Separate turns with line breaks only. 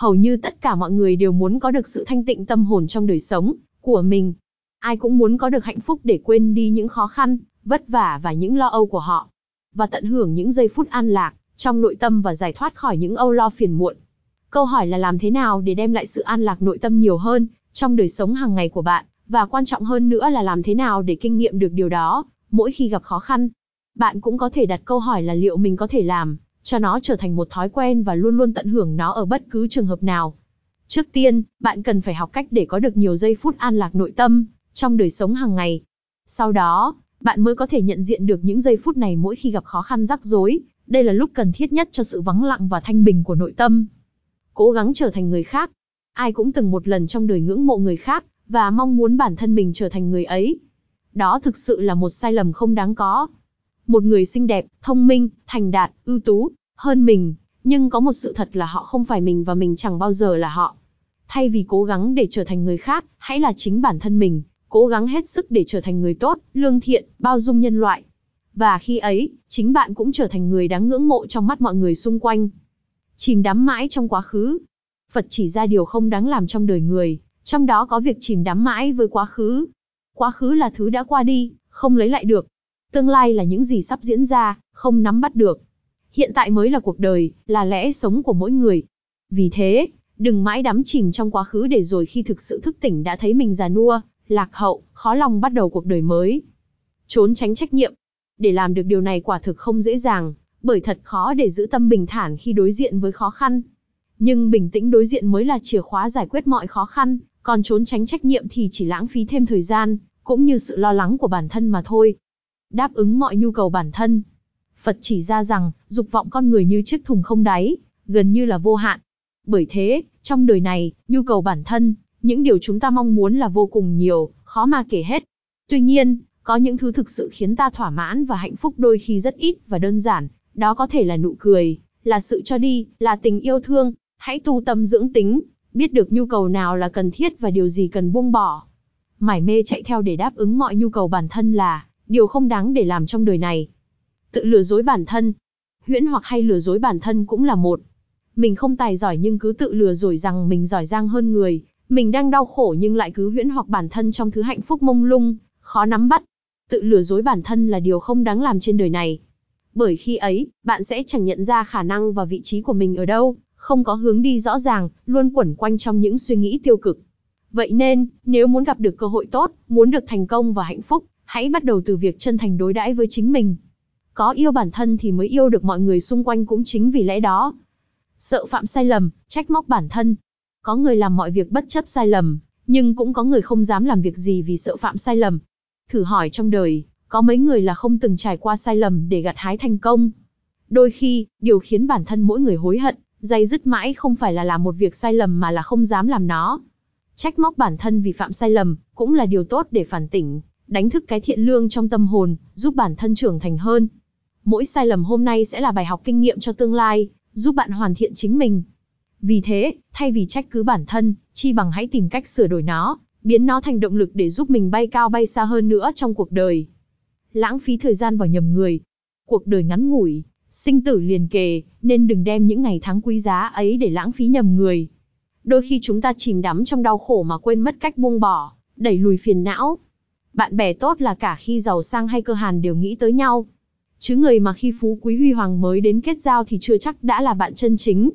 Hầu như tất cả mọi người đều muốn có được sự thanh tịnh tâm hồn trong đời sống của mình. Ai cũng muốn có được hạnh phúc để quên đi những khó khăn, vất vả và những lo âu của họ. Và tận hưởng những giây phút an lạc, trong nội tâm và giải thoát khỏi những âu lo phiền muộn. Câu hỏi là làm thế nào để đem lại sự an lạc nội tâm nhiều hơn, trong đời sống hàng ngày của bạn, và quan trọng hơn nữa là làm thế nào để kinh nghiệm được điều đó, mỗi khi gặp khó khăn. Bạn cũng có thể đặt câu hỏi là liệu mình có thể làm, cho nó trở thành một thói quen và luôn luôn tận hưởng nó ở bất cứ trường hợp nào. Trước tiên, bạn cần phải học cách để có được nhiều giây phút an lạc nội tâm, trong đời sống hàng ngày. Sau đó, bạn mới có thể nhận diện được những giây phút này mỗi khi gặp khó khăn rắc rối, đây là lúc cần thiết nhất cho sự vắng lặng và thanh bình của nội tâm. Cố gắng trở thành người khác. Ai cũng từng một lần trong đời ngưỡng mộ người khác, và mong muốn bản thân mình trở thành người ấy. Đó thực sự là một sai lầm không đáng có. Một người xinh đẹp, thông minh, thành đạt, ưu tú, hơn mình, nhưng có một sự thật là họ không phải mình và mình chẳng bao giờ là họ. Thay vì cố gắng để trở thành người khác, hãy là chính bản thân mình, cố gắng hết sức để trở thành người tốt, lương thiện, bao dung nhân loại. Và khi ấy, chính bạn cũng trở thành người đáng ngưỡng mộ trong mắt mọi người xung quanh. Chìm đắm mãi trong quá khứ. Phật chỉ ra điều không đáng làm trong đời người, trong đó có việc chìm đắm mãi với quá khứ. Quá khứ là thứ đã qua đi, không lấy lại được. Tương lai là những gì sắp diễn ra, không nắm bắt được. Hiện tại mới là cuộc đời, là lẽ sống của mỗi người. Vì thế, đừng mãi đắm chìm trong quá khứ để rồi khi thực sự thức tỉnh đã thấy mình già nua, lạc hậu, khó lòng bắt đầu cuộc đời mới. Trốn tránh trách nhiệm. Để làm được điều này quả thực không dễ dàng, bởi thật khó để giữ tâm bình thản khi đối diện với khó khăn. Nhưng bình tĩnh đối diện mới là chìa khóa giải quyết mọi khó khăn, còn trốn tránh trách nhiệm thì chỉ lãng phí thêm thời gian, cũng như sự lo lắng của bản thân mà thôi. Đáp ứng mọi nhu cầu bản thân. Phật chỉ ra rằng, dục vọng con người như chiếc thùng không đáy, gần như là vô hạn. Bởi thế, trong đời này, nhu cầu bản thân, những điều chúng ta mong muốn là vô cùng nhiều, khó mà kể hết. Tuy nhiên, có những thứ thực sự khiến ta thỏa mãn và hạnh phúc đôi khi rất ít và đơn giản, đó có thể là nụ cười, là sự cho đi, là tình yêu thương, hãy tu tâm dưỡng tính, biết được nhu cầu nào là cần thiết và điều gì cần buông bỏ. Mải mê chạy theo để đáp ứng mọi nhu cầu bản thân là điều không đáng để làm trong đời này. Tự lừa dối bản thân, huyễn hoặc hay lừa dối bản thân cũng là một. Mình không tài giỏi nhưng cứ tự lừa dối rằng mình giỏi giang hơn người, mình đang đau khổ nhưng lại cứ huyễn hoặc bản thân trong thứ hạnh phúc mông lung, khó nắm bắt. Tự lừa dối bản thân là điều không đáng làm trên đời này. Bởi khi ấy, bạn sẽ chẳng nhận ra khả năng và vị trí của mình ở đâu, không có hướng đi rõ ràng, luôn quẩn quanh trong những suy nghĩ tiêu cực. Vậy nên, nếu muốn gặp được cơ hội tốt, muốn được thành công và hạnh phúc, hãy bắt đầu từ việc chân thành đối đãi với chính mình. Có yêu bản thân thì mới yêu được mọi người xung quanh cũng chính vì lẽ đó. Sợ phạm sai lầm, trách móc bản thân. Có người làm mọi việc bất chấp sai lầm, nhưng cũng có người không dám làm việc gì vì sợ phạm sai lầm. Thử hỏi trong đời, có mấy người là không từng trải qua sai lầm để gặt hái thành công. Đôi khi, điều khiến bản thân mỗi người hối hận, dây dứt mãi không phải là làm một việc sai lầm mà là không dám làm nó. Trách móc bản thân vì phạm sai lầm, cũng là điều tốt để phản tỉnh, đánh thức cái thiện lương trong tâm hồn, giúp bản thân trưởng thành hơn. Mỗi sai lầm hôm nay sẽ là bài học kinh nghiệm cho tương lai, giúp bạn hoàn thiện chính mình. Vì thế, thay vì trách cứ bản thân, chi bằng hãy tìm cách sửa đổi nó, biến nó thành động lực để giúp mình bay cao bay xa hơn nữa trong cuộc đời. Lãng phí thời gian vào nhầm người. Cuộc đời ngắn ngủi, sinh tử liền kề, nên đừng đem những ngày tháng quý giá ấy để lãng phí nhầm người. Đôi khi chúng ta chìm đắm trong đau khổ mà quên mất cách buông bỏ, đẩy lùi phiền não. Bạn bè tốt là cả khi giàu sang hay cơ hàn đều nghĩ tới nhau. Chứ người mà khi phú quý huy hoàng mới đến kết giao thì chưa chắc đã là bạn chân chính.